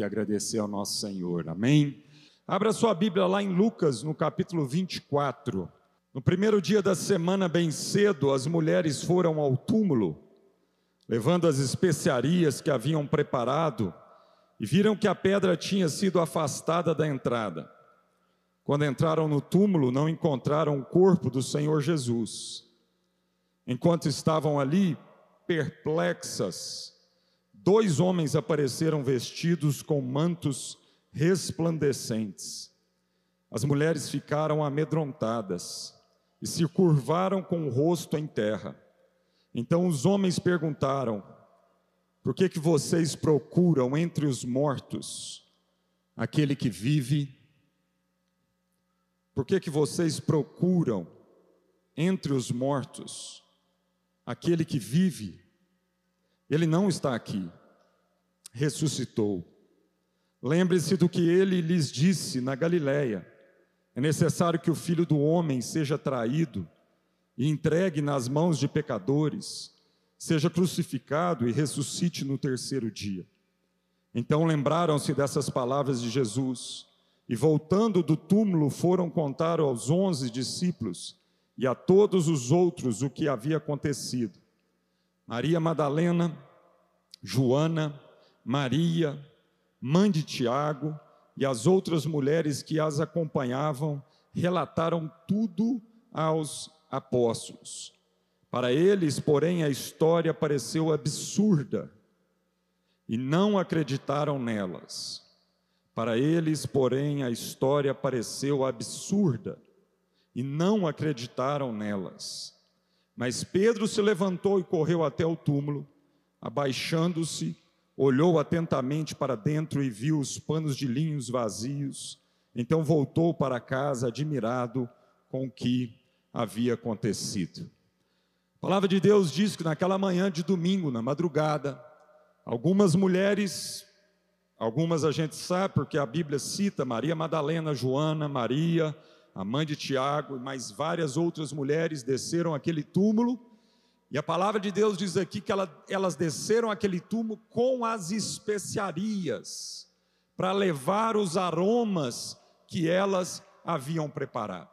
Que agradecer ao nosso Senhor, amém? Abra sua Bíblia lá em Lucas, no capítulo 24. No primeiro dia da semana, bem cedo, as mulheres foram ao túmulo, levando as especiarias que haviam preparado, e viram que a pedra tinha sido afastada da entrada. Quando entraram no túmulo, não encontraram o corpo do Senhor Jesus. Enquanto estavam ali, perplexas, dois homens apareceram vestidos com mantos resplandecentes. As mulheres ficaram amedrontadas e se curvaram com o rosto em terra. Então os homens perguntaram: Por que que vocês procuram entre os mortos aquele que vive? Por que que vocês procuram entre os mortos aquele que vive? Ele não está aqui, ressuscitou. Lembre-se do que ele lhes disse na Galiléia: é necessário que o filho do homem seja traído e entregue nas mãos de pecadores, seja crucificado e ressuscite no terceiro dia. Então lembraram-se dessas palavras de Jesus e, voltando do túmulo, foram contar aos onze discípulos e a todos os outros o que havia acontecido. Maria Madalena, Joana, Maria, mãe de Tiago e as outras mulheres que as acompanhavam relataram tudo aos apóstolos. Para eles, porém, a história pareceu absurda e não acreditaram nelas. Para eles, porém, a história pareceu absurda e não acreditaram nelas. Mas Pedro se levantou e correu até o túmulo, abaixando-se, olhou atentamente para dentro e viu os panos de linhos vazios. Então voltou para casa, admirado com o que havia acontecido. A palavra de Deus diz que naquela manhã de domingo, na madrugada, algumas mulheres, algumas a gente sabe porque a Bíblia cita Maria Madalena, Joana, Maria, a mãe de Tiago, e mais várias outras mulheres desceram aquele túmulo, e a palavra de Deus diz aqui que ela, elas desceram aquele túmulo com as especiarias, para levar os aromas que elas haviam preparado.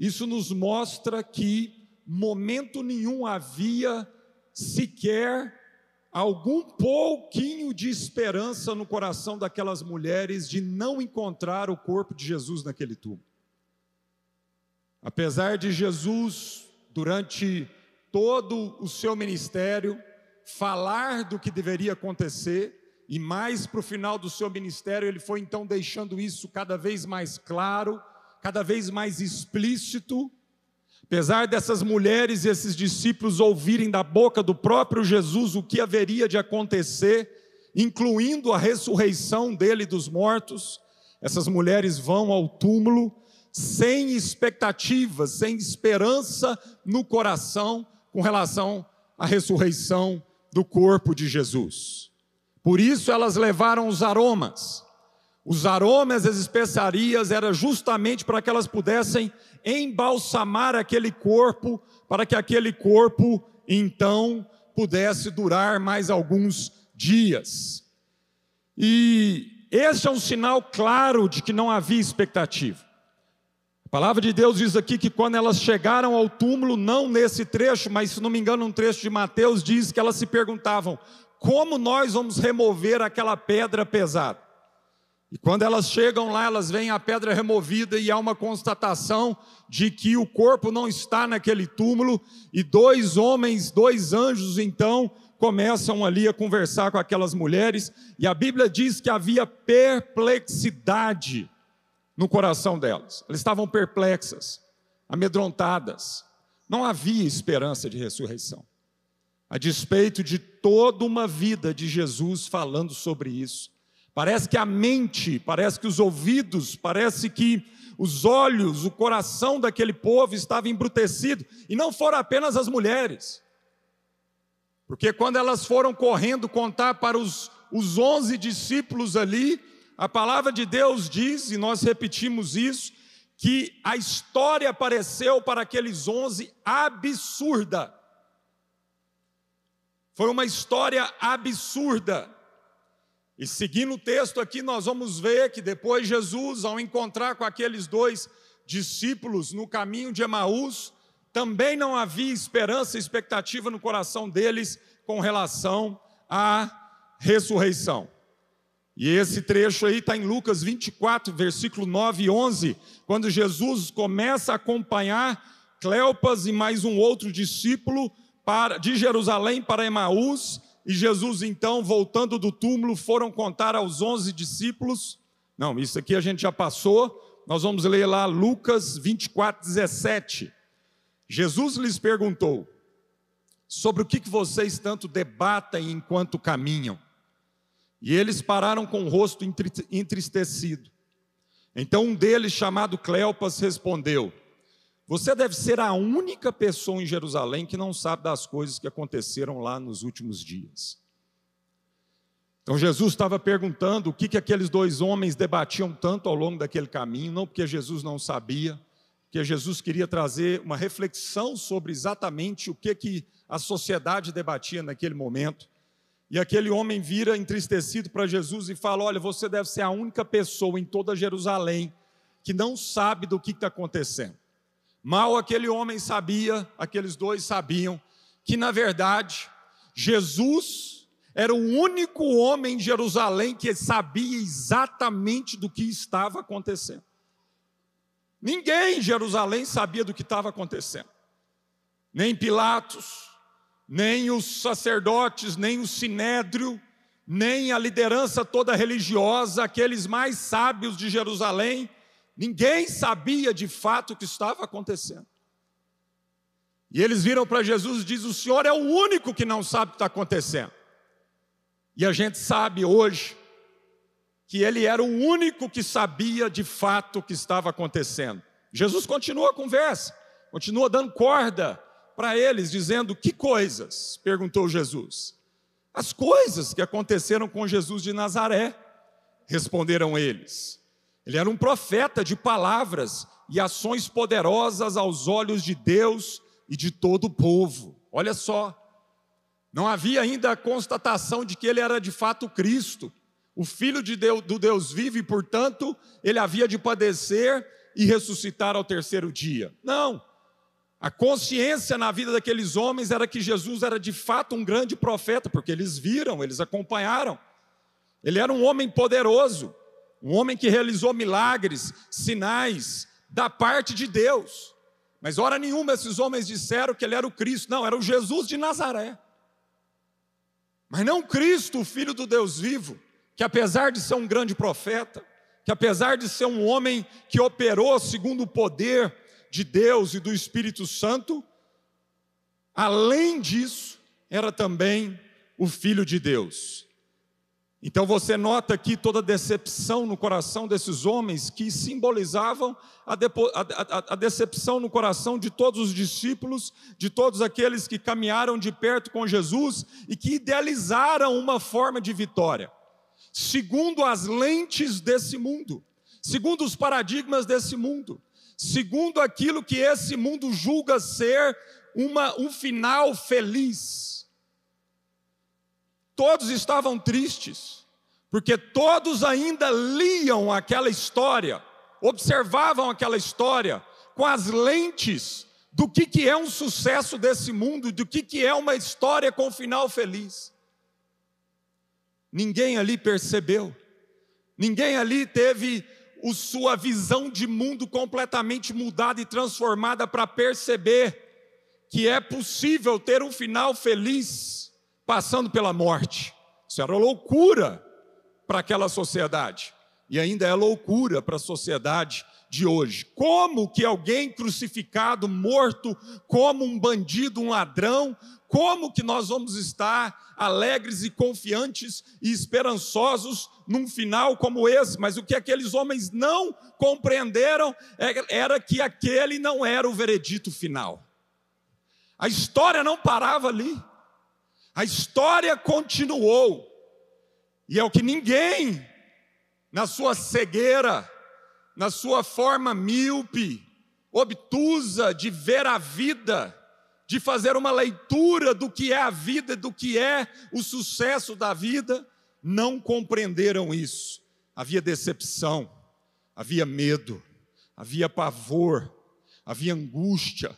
Isso nos mostra que momento nenhum havia sequer algum pouquinho de esperança no coração daquelas mulheres de não encontrar o corpo de Jesus naquele túmulo. Apesar de Jesus, durante todo o seu ministério, falar do que deveria acontecer, e mais para o final do seu ministério, ele foi então deixando isso cada vez mais claro, cada vez mais explícito. Apesar dessas mulheres e esses discípulos ouvirem da boca do próprio Jesus o que haveria de acontecer, incluindo a ressurreição dele dos mortos, essas mulheres vão ao túmulo sem expectativas, sem esperança no coração com relação à ressurreição do corpo de Jesus. Por isso elas levaram os aromas. Os aromas, as especiarias, era justamente para que elas pudessem embalsamar aquele corpo, para que aquele corpo então pudesse durar mais alguns dias. E este é um sinal claro de que não havia expectativa. A palavra de Deus diz aqui que quando elas chegaram ao túmulo, não nesse trecho, mas se não me engano, um trecho de Mateus diz que elas se perguntavam: como nós vamos remover aquela pedra pesada? E quando elas chegam lá, elas veem a pedra removida e há uma constatação de que o corpo não está naquele túmulo, e dois homens, dois anjos, então, começam ali a conversar com aquelas mulheres, e a Bíblia diz que havia perplexidade no coração delas. Elas estavam perplexas, amedrontadas. Não havia esperança de ressurreição. A despeito de toda uma vida de Jesus falando sobre isso. Parece que a mente, parece que os ouvidos, parece que os olhos, o coração daquele povo estava embrutecido. E não foram apenas as mulheres. Porque quando elas foram correndo contar para os, os onze discípulos ali, a palavra de Deus diz, e nós repetimos isso, que a história apareceu para aqueles onze absurda. Foi uma história absurda. E seguindo o texto aqui, nós vamos ver que depois Jesus, ao encontrar com aqueles dois discípulos no caminho de Emaús, também não havia esperança e expectativa no coração deles com relação à ressurreição. E esse trecho aí está em Lucas 24, versículo 9 e 11, quando Jesus começa a acompanhar Cleopas e mais um outro discípulo para, de Jerusalém para Emaús, e Jesus então, voltando do túmulo, foram contar aos onze discípulos. Não, isso aqui a gente já passou, nós vamos ler lá Lucas 24, 17. Jesus lhes perguntou: sobre o que vocês tanto debatem enquanto caminham? E eles pararam com o rosto entristecido. Então um deles, chamado Cleopas, respondeu: Você deve ser a única pessoa em Jerusalém que não sabe das coisas que aconteceram lá nos últimos dias. Então Jesus estava perguntando o que, que aqueles dois homens debatiam tanto ao longo daquele caminho, não porque Jesus não sabia, que Jesus queria trazer uma reflexão sobre exatamente o que, que a sociedade debatia naquele momento. E aquele homem vira entristecido para Jesus e fala: Olha, você deve ser a única pessoa em toda Jerusalém que não sabe do que está acontecendo. Mal aquele homem sabia, aqueles dois sabiam, que na verdade Jesus era o único homem em Jerusalém que sabia exatamente do que estava acontecendo. Ninguém em Jerusalém sabia do que estava acontecendo. Nem Pilatos, nem os sacerdotes, nem o sinédrio, nem a liderança toda religiosa, aqueles mais sábios de Jerusalém, ninguém sabia de fato o que estava acontecendo. E eles viram para Jesus e diz: "O Senhor é o único que não sabe o que está acontecendo". E a gente sabe hoje que ele era o único que sabia de fato o que estava acontecendo. Jesus continua a conversa, continua dando corda para eles, dizendo: Que coisas? perguntou Jesus. As coisas que aconteceram com Jesus de Nazaré, responderam eles. Ele era um profeta de palavras e ações poderosas aos olhos de Deus e de todo o povo. Olha só, não havia ainda a constatação de que ele era de fato Cristo o Filho de Deus, do Deus vive, e, portanto, ele havia de padecer e ressuscitar ao terceiro dia. Não. A consciência na vida daqueles homens era que Jesus era de fato um grande profeta, porque eles viram, eles acompanharam. Ele era um homem poderoso, um homem que realizou milagres, sinais da parte de Deus. Mas hora nenhuma esses homens disseram que ele era o Cristo, não, era o Jesus de Nazaré. Mas não Cristo, o Filho do Deus vivo que apesar de ser um grande profeta, que apesar de ser um homem que operou segundo o poder de Deus e do Espírito Santo, além disso, era também o Filho de Deus. Então você nota aqui toda a decepção no coração desses homens que simbolizavam a, depo, a, a, a, decepção no coração de todos os discípulos, de todos aqueles que caminharam de perto com Jesus e que idealizaram uma forma de vitória segundo as lentes desse mundo, segundo os paradigmas desse mundo, segundo aquilo que esse mundo julga ser uma, um final feliz. Todos estavam tristes, porque todos ainda liam aquela história, observavam aquela história com as lentes do que, que é um sucesso desse mundo, do que, que é uma história com final feliz. Ninguém ali percebeu, ninguém ali teve o sua visão de mundo completamente mudada e transformada para perceber que é possível ter um final feliz passando pela morte. Isso era loucura para aquela sociedade e ainda é loucura para a sociedade de hoje. Como que alguém crucificado, morto, como um bandido, um ladrão, como que nós vamos estar alegres e confiantes e esperançosos num final como esse? Mas o que aqueles homens não compreenderam era que aquele não era o veredito final. A história não parava ali. A história continuou. E é o que ninguém, na sua cegueira, na sua forma míope, obtusa de ver a vida, de fazer uma leitura do que é a vida, do que é o sucesso da vida, não compreenderam isso. Havia decepção, havia medo, havia pavor, havia angústia,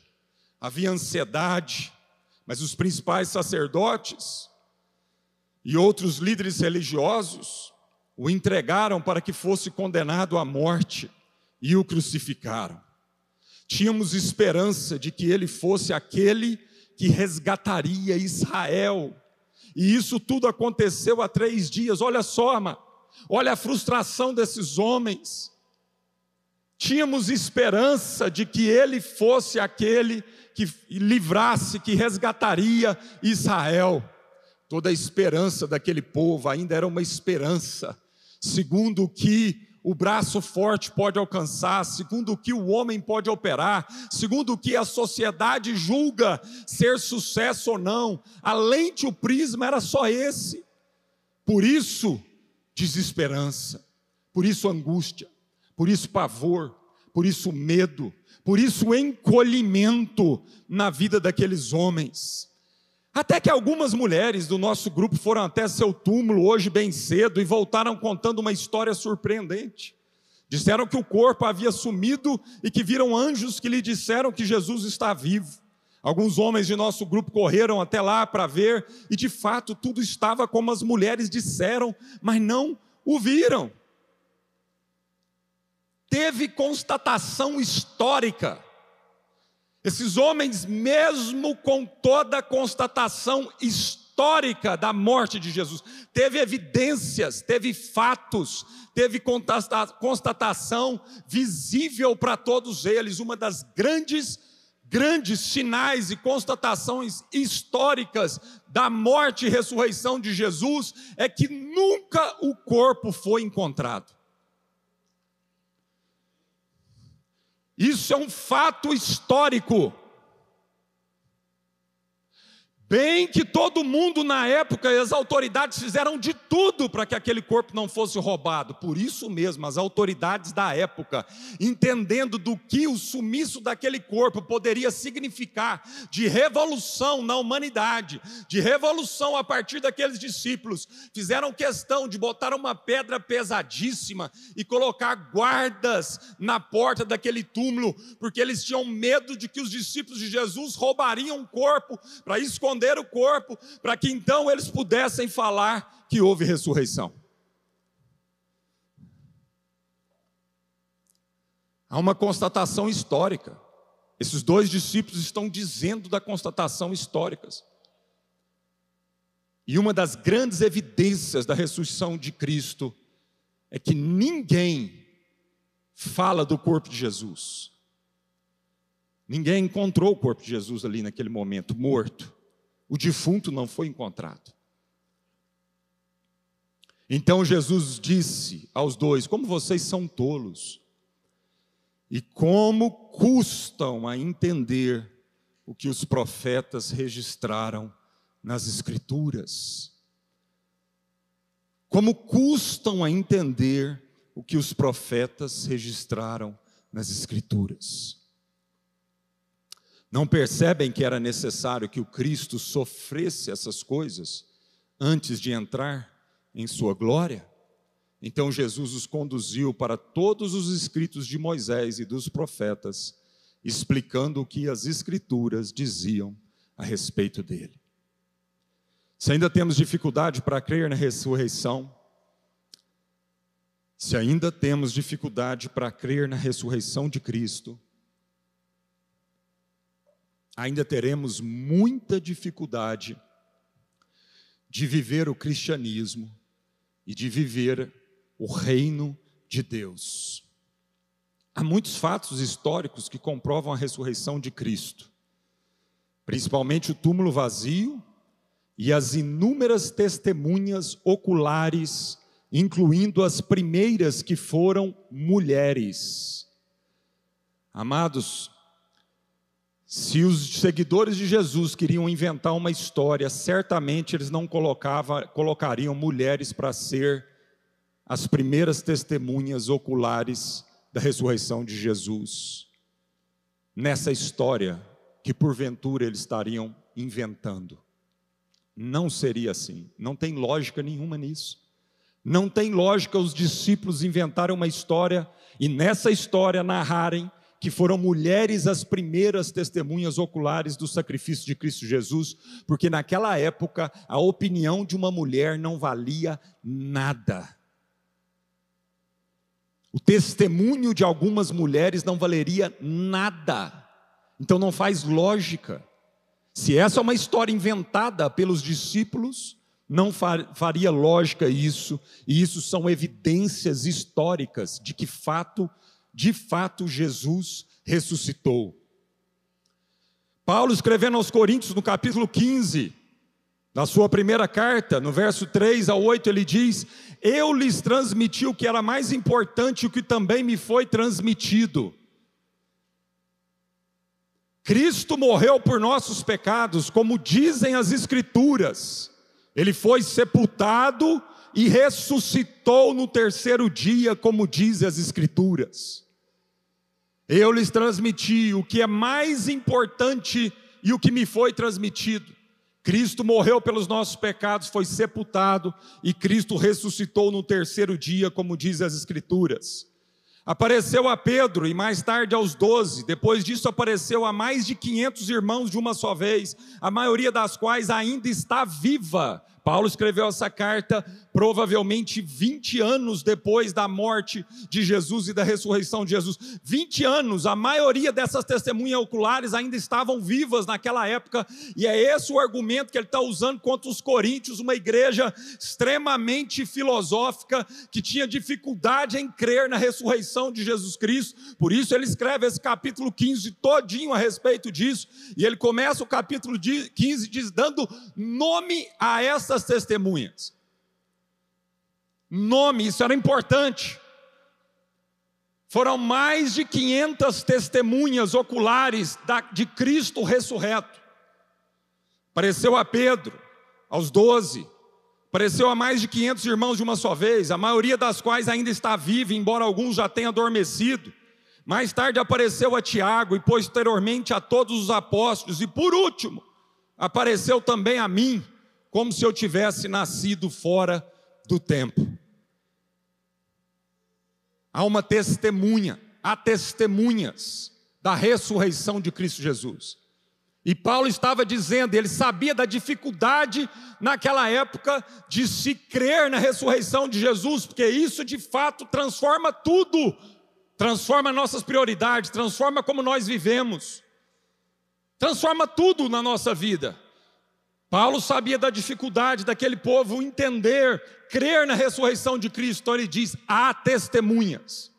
havia ansiedade, mas os principais sacerdotes e outros líderes religiosos o entregaram para que fosse condenado à morte e o crucificaram. Tínhamos esperança de que ele fosse aquele que resgataria Israel. E isso tudo aconteceu há três dias. Olha só, ama. olha a frustração desses homens. Tínhamos esperança de que ele fosse aquele que livrasse, que resgataria Israel. Toda a esperança daquele povo ainda era uma esperança, segundo o que o braço forte pode alcançar, segundo o que o homem pode operar, segundo o que a sociedade julga ser sucesso ou não. A lente, o prisma era só esse. Por isso, desesperança, por isso, angústia, por isso, pavor, por isso, medo, por isso, encolhimento na vida daqueles homens. Até que algumas mulheres do nosso grupo foram até seu túmulo hoje bem cedo e voltaram contando uma história surpreendente. Disseram que o corpo havia sumido e que viram anjos que lhe disseram que Jesus está vivo. Alguns homens de nosso grupo correram até lá para ver e de fato tudo estava como as mulheres disseram, mas não o viram. Teve constatação histórica esses homens, mesmo com toda a constatação histórica da morte de Jesus, teve evidências, teve fatos, teve constatação visível para todos eles, uma das grandes grandes sinais e constatações históricas da morte e ressurreição de Jesus é que nunca o corpo foi encontrado. Isso é um fato histórico. Bem que todo mundo na época, as autoridades fizeram de tudo para que aquele corpo não fosse roubado. Por isso mesmo, as autoridades da época, entendendo do que o sumiço daquele corpo poderia significar de revolução na humanidade, de revolução a partir daqueles discípulos, fizeram questão de botar uma pedra pesadíssima e colocar guardas na porta daquele túmulo, porque eles tinham medo de que os discípulos de Jesus roubariam o corpo para esconder esconder o corpo, para que então eles pudessem falar que houve ressurreição. Há uma constatação histórica. Esses dois discípulos estão dizendo da constatação histórica. E uma das grandes evidências da ressurreição de Cristo é que ninguém fala do corpo de Jesus. Ninguém encontrou o corpo de Jesus ali naquele momento, morto. O defunto não foi encontrado. Então Jesus disse aos dois: Como vocês são tolos, e como custam a entender o que os profetas registraram nas Escrituras. Como custam a entender o que os profetas registraram nas Escrituras. Não percebem que era necessário que o Cristo sofresse essas coisas antes de entrar em sua glória? Então Jesus os conduziu para todos os escritos de Moisés e dos profetas, explicando o que as Escrituras diziam a respeito dele. Se ainda temos dificuldade para crer na ressurreição, se ainda temos dificuldade para crer na ressurreição de Cristo, ainda teremos muita dificuldade de viver o cristianismo e de viver o reino de Deus. Há muitos fatos históricos que comprovam a ressurreição de Cristo, principalmente o túmulo vazio e as inúmeras testemunhas oculares, incluindo as primeiras que foram mulheres. Amados, se os seguidores de Jesus queriam inventar uma história, certamente eles não colocariam mulheres para ser as primeiras testemunhas oculares da ressurreição de Jesus. Nessa história que porventura eles estariam inventando. Não seria assim, não tem lógica nenhuma nisso. Não tem lógica os discípulos inventarem uma história e nessa história narrarem que foram mulheres as primeiras testemunhas oculares do sacrifício de Cristo Jesus, porque naquela época a opinião de uma mulher não valia nada. O testemunho de algumas mulheres não valeria nada. Então não faz lógica. Se essa é uma história inventada pelos discípulos, não faria lógica isso, e isso são evidências históricas de que fato de fato Jesus ressuscitou. Paulo escrevendo aos Coríntios no capítulo 15, na sua primeira carta, no verso 3 a 8, ele diz: Eu lhes transmiti o que era mais importante, o que também me foi transmitido. Cristo morreu por nossos pecados, como dizem as Escrituras. Ele foi sepultado e ressuscitou no terceiro dia, como dizem as Escrituras. Eu lhes transmiti o que é mais importante e o que me foi transmitido. Cristo morreu pelos nossos pecados, foi sepultado e Cristo ressuscitou no terceiro dia, como diz as Escrituras. Apareceu a Pedro e mais tarde aos doze. Depois disso, apareceu a mais de 500 irmãos de uma só vez, a maioria das quais ainda está viva. Paulo escreveu essa carta provavelmente 20 anos depois da morte de Jesus e da ressurreição de Jesus. 20 anos, a maioria dessas testemunhas oculares ainda estavam vivas naquela época, e é esse o argumento que ele está usando contra os coríntios, uma igreja extremamente filosófica, que tinha dificuldade em crer na ressurreição de Jesus Cristo. Por isso ele escreve esse capítulo 15 todinho a respeito disso, e ele começa o capítulo 15 diz, dando nome a essas testemunhas nome, isso era importante. Foram mais de 500 testemunhas oculares de Cristo ressurreto. Apareceu a Pedro, aos 12. Apareceu a mais de 500 irmãos de uma só vez, a maioria das quais ainda está viva, embora alguns já tenham adormecido. Mais tarde apareceu a Tiago e posteriormente a todos os apóstolos. E por último, apareceu também a mim, como se eu tivesse nascido fora do tempo. Há uma testemunha, há testemunhas da ressurreição de Cristo Jesus. E Paulo estava dizendo, ele sabia da dificuldade naquela época de se crer na ressurreição de Jesus, porque isso de fato transforma tudo, transforma nossas prioridades, transforma como nós vivemos, transforma tudo na nossa vida. Paulo sabia da dificuldade daquele povo entender, crer na ressurreição de Cristo. Então ele diz: há testemunhas.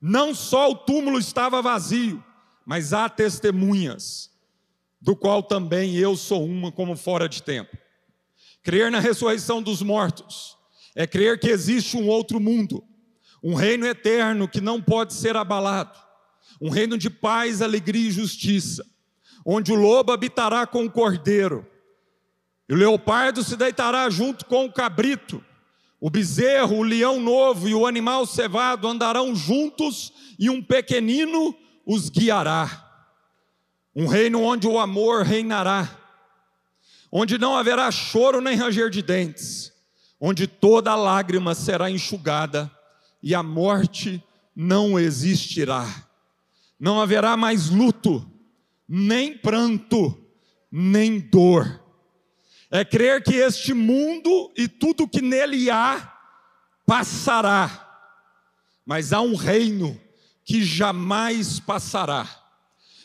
Não só o túmulo estava vazio, mas há testemunhas, do qual também eu sou uma, como fora de tempo. Crer na ressurreição dos mortos é crer que existe um outro mundo, um reino eterno que não pode ser abalado, um reino de paz, alegria e justiça, onde o lobo habitará com o cordeiro e o leopardo se deitará junto com o cabrito. O bezerro, o leão novo e o animal cevado andarão juntos, e um pequenino os guiará. Um reino onde o amor reinará, onde não haverá choro nem ranger de dentes, onde toda lágrima será enxugada e a morte não existirá. Não haverá mais luto, nem pranto, nem dor é crer que este mundo e tudo que nele há passará, mas há um reino que jamais passará,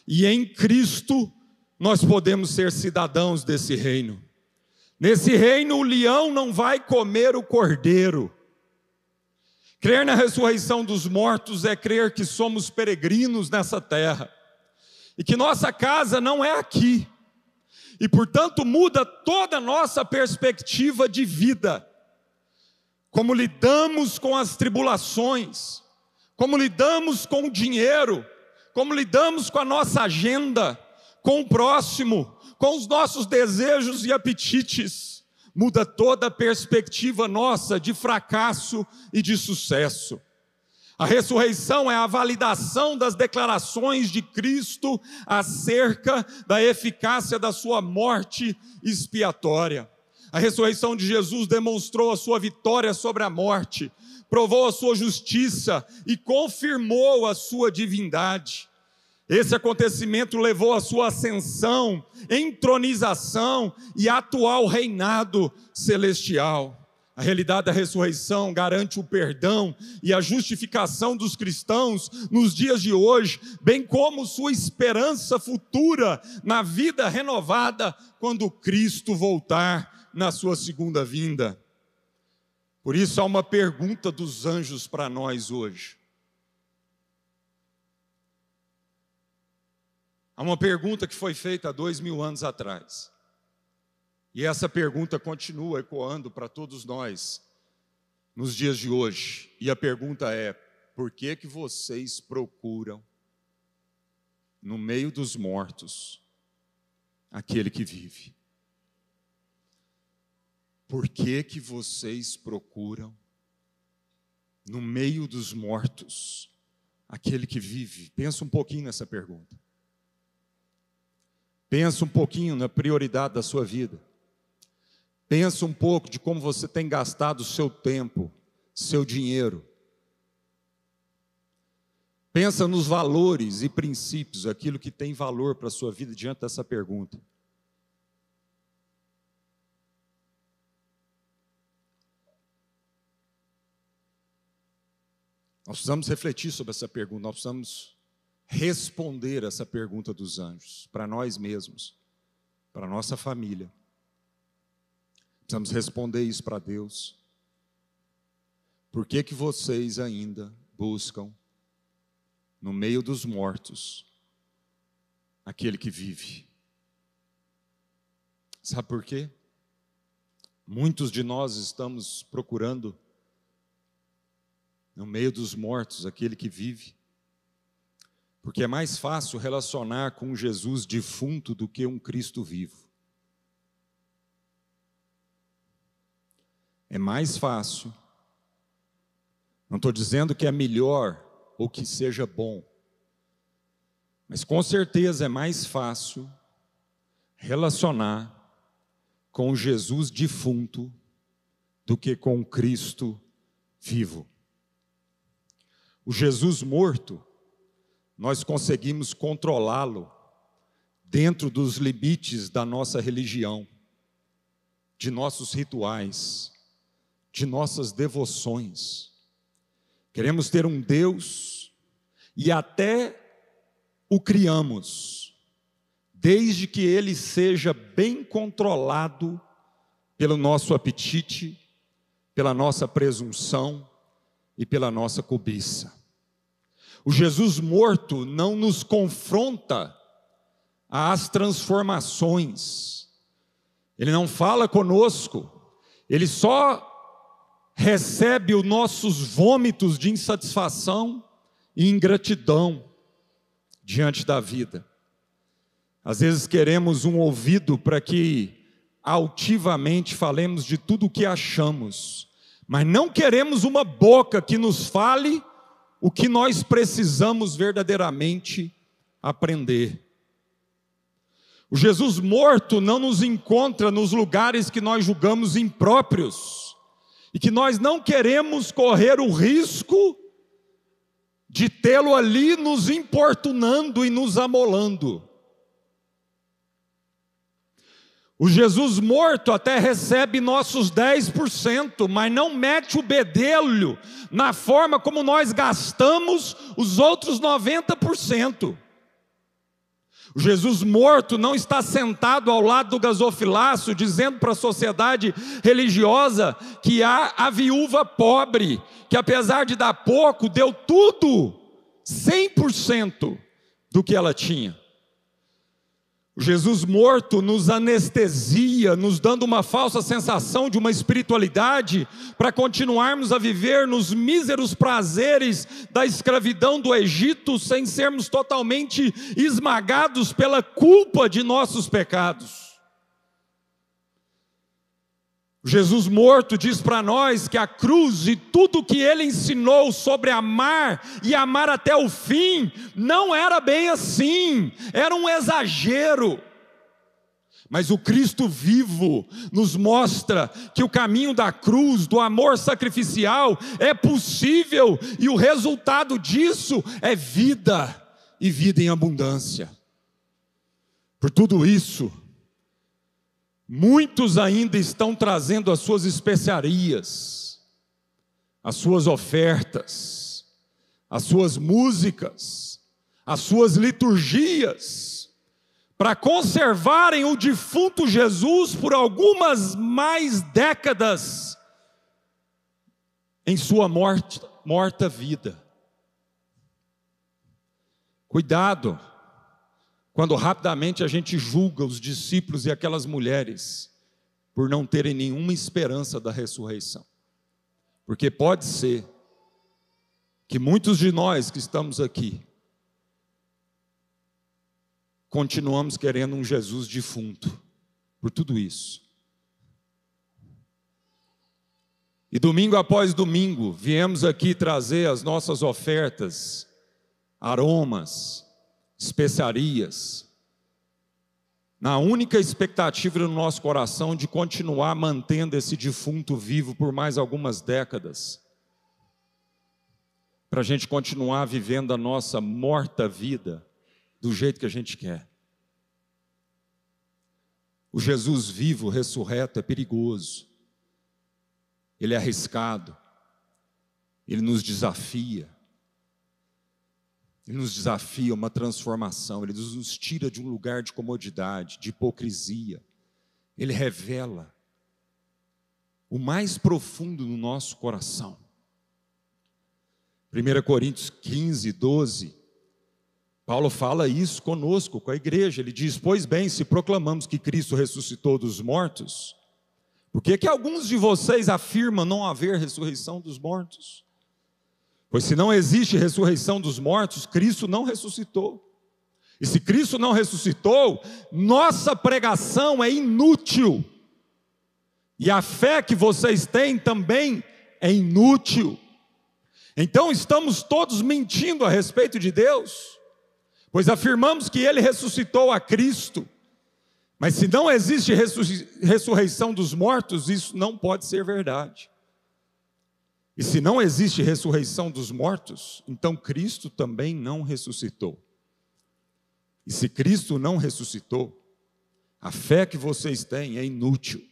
e em Cristo nós podemos ser cidadãos desse reino. Nesse reino, o leão não vai comer o cordeiro. Crer na ressurreição dos mortos é crer que somos peregrinos nessa terra e que nossa casa não é aqui e, portanto, muda toda a nossa perspectiva de vida. Como lidamos com as tribulações, como lidamos com o dinheiro, como lidamos com a nossa agenda, com o próximo, com os nossos desejos e apetites, muda toda a perspectiva nossa de fracasso e de sucesso. A ressurreição é a validação das declarações de Cristo acerca da eficácia da sua morte expiatória. A ressurreição de Jesus demonstrou a sua vitória sobre a morte, provou a sua justiça e confirmou a sua divindade. Esse acontecimento levou à sua ascensão, entronização e atual reinado celestial. A realidade da ressurreição garante o perdão e a justificação dos cristãos nos dias de hoje, bem como sua esperança futura na vida renovada quando Cristo voltar na sua segunda vinda. Por isso há uma pergunta dos anjos para nós hoje. Há uma pergunta que foi feita há dois mil anos atrás. E essa pergunta continua ecoando para todos nós nos dias de hoje. E a pergunta é: por que que vocês procuram no meio dos mortos aquele que vive? Por que que vocês procuram no meio dos mortos aquele que vive? Pensa um pouquinho nessa pergunta. Pensa um pouquinho na prioridade da sua vida. Pensa um pouco de como você tem gastado o seu tempo, seu dinheiro. Pensa nos valores e princípios, aquilo que tem valor para a sua vida diante dessa pergunta. Nós precisamos refletir sobre essa pergunta, nós precisamos responder essa pergunta dos anjos, para nós mesmos, para nossa família. Precisamos responder isso para Deus. Por que, que vocês ainda buscam, no meio dos mortos, aquele que vive? Sabe por quê? Muitos de nós estamos procurando, no meio dos mortos, aquele que vive, porque é mais fácil relacionar com Jesus defunto do que um Cristo vivo. É mais fácil. Não estou dizendo que é melhor ou que seja bom, mas com certeza é mais fácil relacionar com Jesus defunto do que com Cristo vivo. O Jesus morto, nós conseguimos controlá-lo dentro dos limites da nossa religião, de nossos rituais, de nossas devoções. Queremos ter um Deus e até o criamos, desde que ele seja bem controlado pelo nosso apetite, pela nossa presunção e pela nossa cobiça. O Jesus morto não nos confronta às transformações, ele não fala conosco, ele só recebe os nossos vômitos de insatisfação e ingratidão diante da vida. Às vezes queremos um ouvido para que altivamente falemos de tudo o que achamos, mas não queremos uma boca que nos fale o que nós precisamos verdadeiramente aprender. O Jesus morto não nos encontra nos lugares que nós julgamos impróprios e que nós não queremos correr o risco de tê-lo ali nos importunando e nos amolando. O Jesus morto até recebe nossos 10%, mas não mete o bedelho na forma como nós gastamos os outros 90%. Jesus morto não está sentado ao lado do gasofilácio, dizendo para a sociedade religiosa que há a viúva pobre, que apesar de dar pouco, deu tudo, 100% do que ela tinha. Jesus morto nos anestesia, nos dando uma falsa sensação de uma espiritualidade, para continuarmos a viver nos míseros prazeres da escravidão do Egito, sem sermos totalmente esmagados pela culpa de nossos pecados. Jesus morto diz para nós que a cruz e tudo que ele ensinou sobre amar e amar até o fim, não era bem assim, era um exagero. Mas o Cristo vivo nos mostra que o caminho da cruz, do amor sacrificial, é possível e o resultado disso é vida e vida em abundância. Por tudo isso, muitos ainda estão trazendo as suas especiarias, as suas ofertas, as suas músicas, as suas liturgias, para conservarem o defunto Jesus por algumas mais décadas em sua morta, vida. Cuidado, quando rapidamente a gente julga os discípulos e aquelas mulheres por não terem nenhuma esperança da ressurreição. Porque pode ser que muitos de nós que estamos aqui continuamos querendo um Jesus defunto por tudo isso. E domingo após domingo, viemos aqui trazer as nossas ofertas, aromas, especiarias, na única expectativa no nosso coração de continuar mantendo esse defunto vivo por mais algumas décadas, para a gente continuar vivendo a nossa morta vida do jeito que a gente quer. O Jesus vivo, ressurreto, é perigoso, ele é arriscado, ele nos desafia. Ele nos desafia uma transformação, ele nos tira de um lugar de comodidade, de hipocrisia. Ele revela o mais profundo no nosso coração. 1 Coríntios 15, 12. Paulo fala isso conosco, com a igreja. Ele diz: Pois bem, se proclamamos que Cristo ressuscitou dos mortos, por que, que alguns de vocês afirmam não haver ressurreição dos mortos? Pois se não existe ressurreição dos mortos, Cristo não ressuscitou. E se Cristo não ressuscitou, nossa pregação é inútil. E a fé que vocês têm também é inútil. Então estamos todos mentindo a respeito de Deus, pois afirmamos que Ele ressuscitou a Cristo. Mas se não existe ressurreição dos mortos, isso não pode ser verdade. E se não existe ressurreição dos mortos, então Cristo também não ressuscitou. E se Cristo não ressuscitou, a fé que vocês têm é inútil,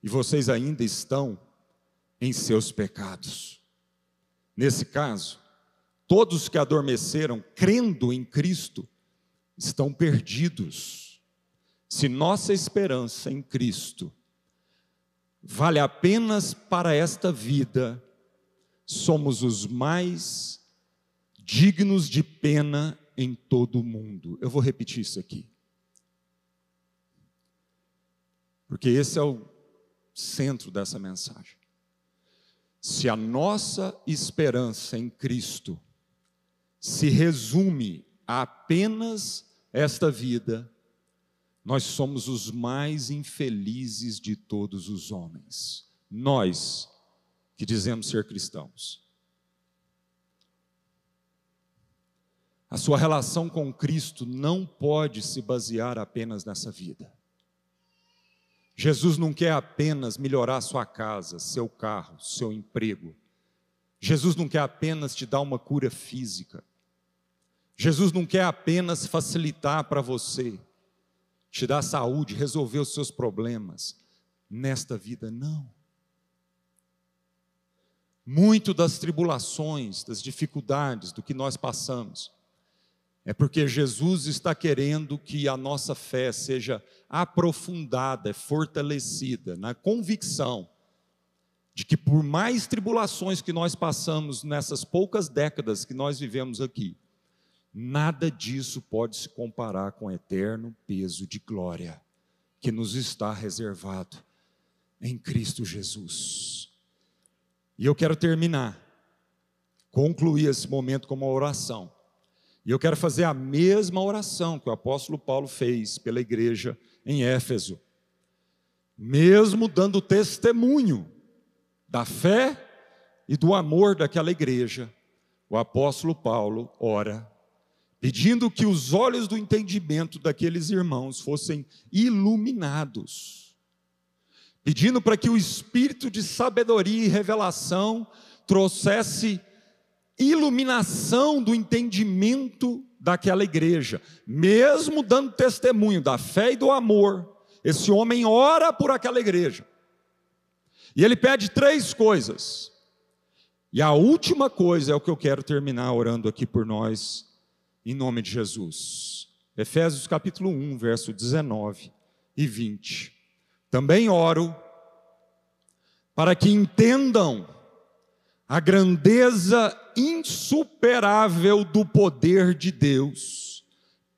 e vocês ainda estão em seus pecados. Nesse caso, todos que adormeceram crendo em Cristo estão perdidos. Se nossa esperança em Cristo vale apenas para esta vida, somos os mais dignos de pena em todo o mundo. Eu vou repetir isso aqui. Porque esse é o centro dessa mensagem. Se a nossa esperança em Cristo se resume a apenas esta vida, nós somos os mais infelizes de todos os homens. Nós, que dizemos ser cristãos. A sua relação com Cristo não pode se basear apenas nessa vida. Jesus não quer apenas melhorar sua casa, seu carro, seu emprego. Jesus não quer apenas te dar uma cura física. Jesus não quer apenas facilitar para você, te dar saúde, resolver os seus problemas nesta vida, não. Muito das tribulações, das dificuldades, do que nós passamos, é porque Jesus está querendo que a nossa fé seja aprofundada, fortalecida, na convicção de que, por mais tribulações que nós passamos nessas poucas décadas que nós vivemos aqui, nada disso pode se comparar com o eterno peso de glória que nos está reservado em Cristo Jesus. E eu quero terminar, concluir esse momento com uma oração. E eu quero fazer a mesma oração que o apóstolo Paulo fez pela igreja em Éfeso, mesmo dando testemunho da fé e do amor daquela igreja. O apóstolo Paulo ora, pedindo que os olhos do entendimento daqueles irmãos fossem iluminados, pedindo para que o espírito de sabedoria e revelação trouxesse iluminação do entendimento daquela igreja, mesmo dando testemunho da fé e do amor. Esse homem ora por aquela igreja. E ele pede três coisas. E a última coisa é o que eu quero terminar orando aqui por nós em nome de Jesus. Efésios capítulo 1, verso 19 e 20. Também oro para que entendam a grandeza insuperável do poder de Deus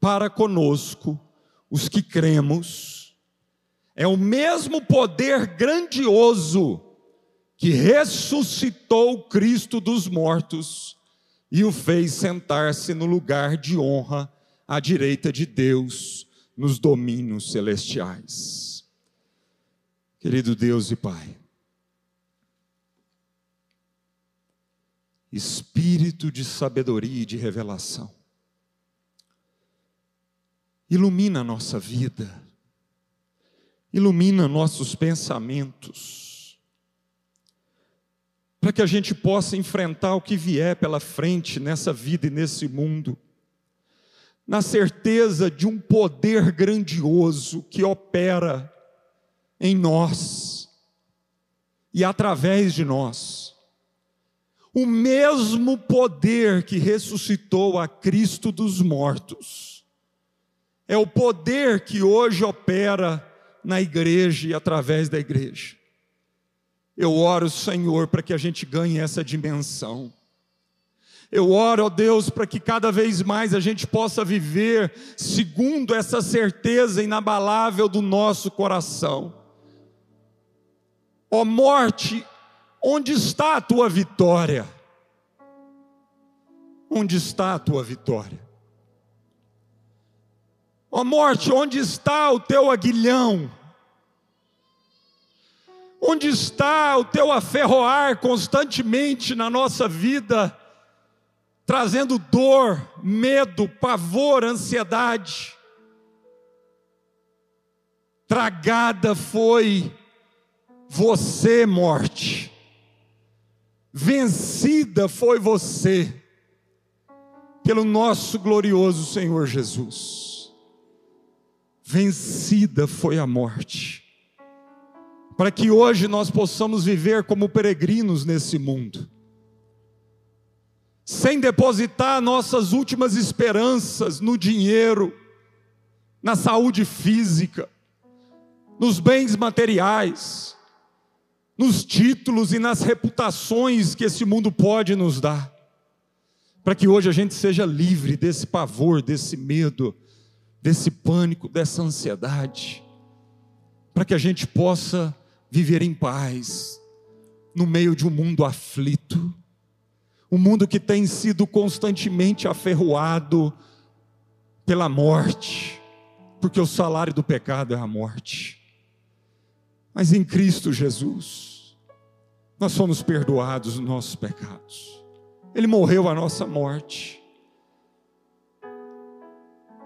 para conosco, os que cremos. É o mesmo poder grandioso que ressuscitou Cristo dos mortos e o fez sentar-se no lugar de honra à direita de Deus nos domínios celestiais. Querido Deus e Pai, espírito de sabedoria e de revelação, ilumina a nossa vida, ilumina nossos pensamentos, para que a gente possa enfrentar o que vier pela frente nessa vida e nesse mundo, na certeza de um poder grandioso que opera em nós e através de nós. O mesmo poder que ressuscitou a Cristo dos mortos, é o poder que hoje opera na igreja e através da igreja. Eu oro, Senhor, para que a gente ganhe essa dimensão. Eu oro, ó Deus, para que cada vez mais a gente possa viver segundo essa certeza inabalável do nosso coração. Ó morte, onde está a tua vitória? Onde está a tua vitória? Ó morte, onde está o teu aguilhão? Onde está o teu aferroar constantemente na nossa vida, trazendo dor, medo, pavor, ansiedade? Tragada foi você, morte, vencida foi você, pelo nosso glorioso Senhor Jesus. Vencida foi a morte para que hoje nós possamos viver como peregrinos nesse mundo, sem depositar nossas últimas esperanças no dinheiro, na saúde física, nos bens materiais, nos títulos e nas reputações que esse mundo pode nos dar, para que hoje a gente seja livre desse pavor, desse medo, desse pânico, dessa ansiedade, para que a gente possa viver em paz no meio de um mundo aflito, um mundo que tem sido constantemente aferroado pela morte, porque o salário do pecado é a morte. Mas em Cristo Jesus, nós somos perdoados dos nossos pecados. Ele morreu a nossa morte,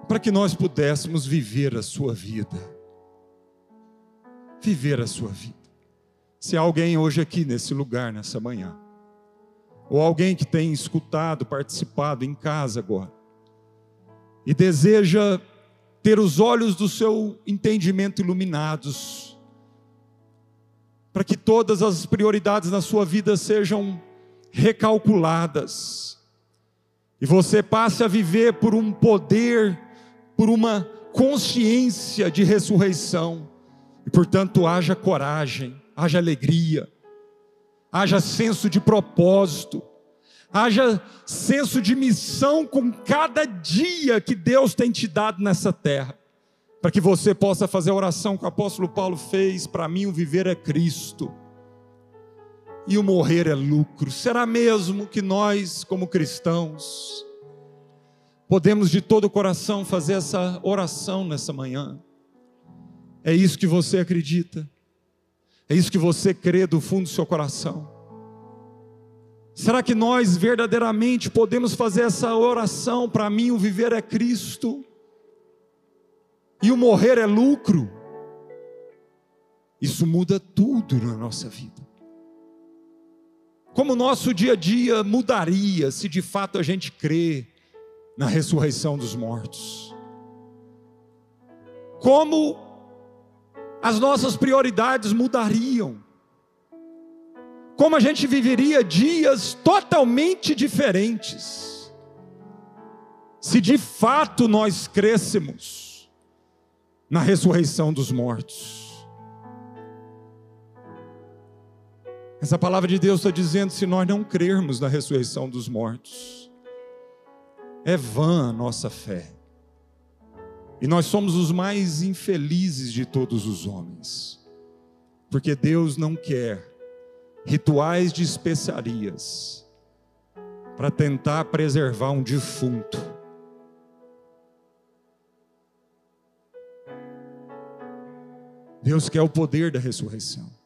para que nós pudéssemos viver a sua vida viver a sua vida. Se há alguém hoje aqui nesse lugar, nessa manhã, ou alguém que tem escutado, participado em casa agora, e deseja ter os olhos do seu entendimento iluminados, para que todas as prioridades na sua vida sejam recalculadas, e você passe a viver por um poder, por uma consciência de ressurreição, e portanto, haja coragem, haja alegria, haja senso de propósito, haja senso de missão com cada dia que Deus tem te dado nessa terra, para que você possa fazer a oração que o apóstolo Paulo fez: para mim, o viver é Cristo e o morrer é lucro. Será mesmo que nós, como cristãos, podemos de todo o coração fazer essa oração nessa manhã? É isso que você acredita. É isso que você crê do fundo do seu coração. Será que nós verdadeiramente podemos fazer essa oração? Para mim, o viver é Cristo e o morrer é lucro. Isso muda tudo na nossa vida. Como o nosso dia a dia mudaria se de fato a gente crê na ressurreição dos mortos? Como as nossas prioridades mudariam? Como a gente viveria dias totalmente diferentes, se de fato nós crescemos na ressurreição dos mortos? Essa palavra de Deus está dizendo: se nós não crermos na ressurreição dos mortos, é vã a nossa fé. E nós somos os mais infelizes de todos os homens, porque Deus não quer rituais de especiarias para tentar preservar um defunto. Deus quer o poder da ressurreição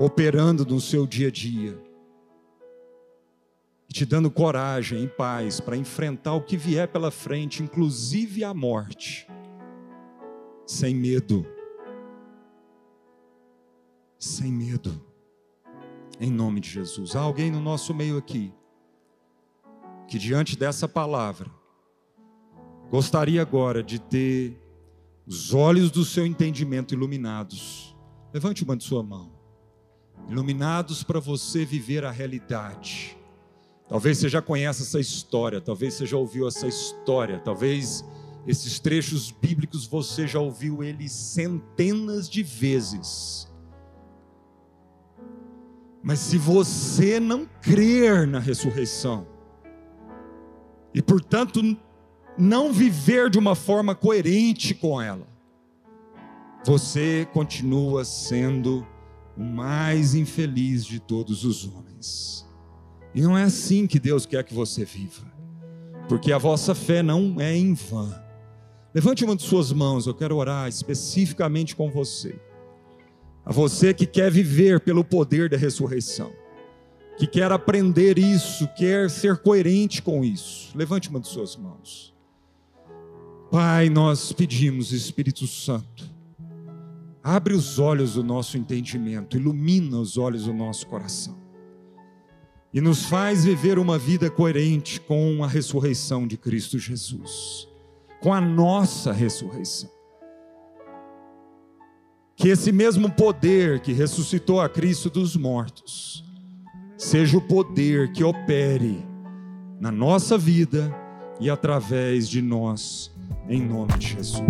operando no seu dia a dia, te dando coragem e paz para enfrentar o que vier pela frente, inclusive a morte, sem medo. Sem medo, em nome de Jesus. Há alguém no nosso meio aqui, que diante dessa palavra, gostaria agora de ter os olhos do seu entendimento iluminados. Levante uma de sua mão iluminados para você viver a realidade. Talvez você já conheça essa história, talvez você já ouviu essa história, talvez esses trechos bíblicos você já ouviu eles centenas de vezes. Mas se você não crer na ressurreição, e portanto não viver de uma forma coerente com ela, você continua sendo o mais infeliz de todos os homens. E não é assim que Deus quer que você viva, porque a vossa fé não é em vão. Levante uma de suas mãos, eu quero orar especificamente com você. A você que quer viver pelo poder da ressurreição, que quer aprender isso, quer ser coerente com isso. Levante uma de suas mãos. Pai, nós pedimos, Espírito Santo, Abre os olhos do nosso entendimento, ilumina os olhos do nosso coração. E nos faz viver uma vida coerente com a ressurreição de Cristo Jesus, com a nossa ressurreição. Que esse mesmo poder que ressuscitou a Cristo dos mortos, seja o poder que opere na nossa vida e através de nós, em nome de Jesus.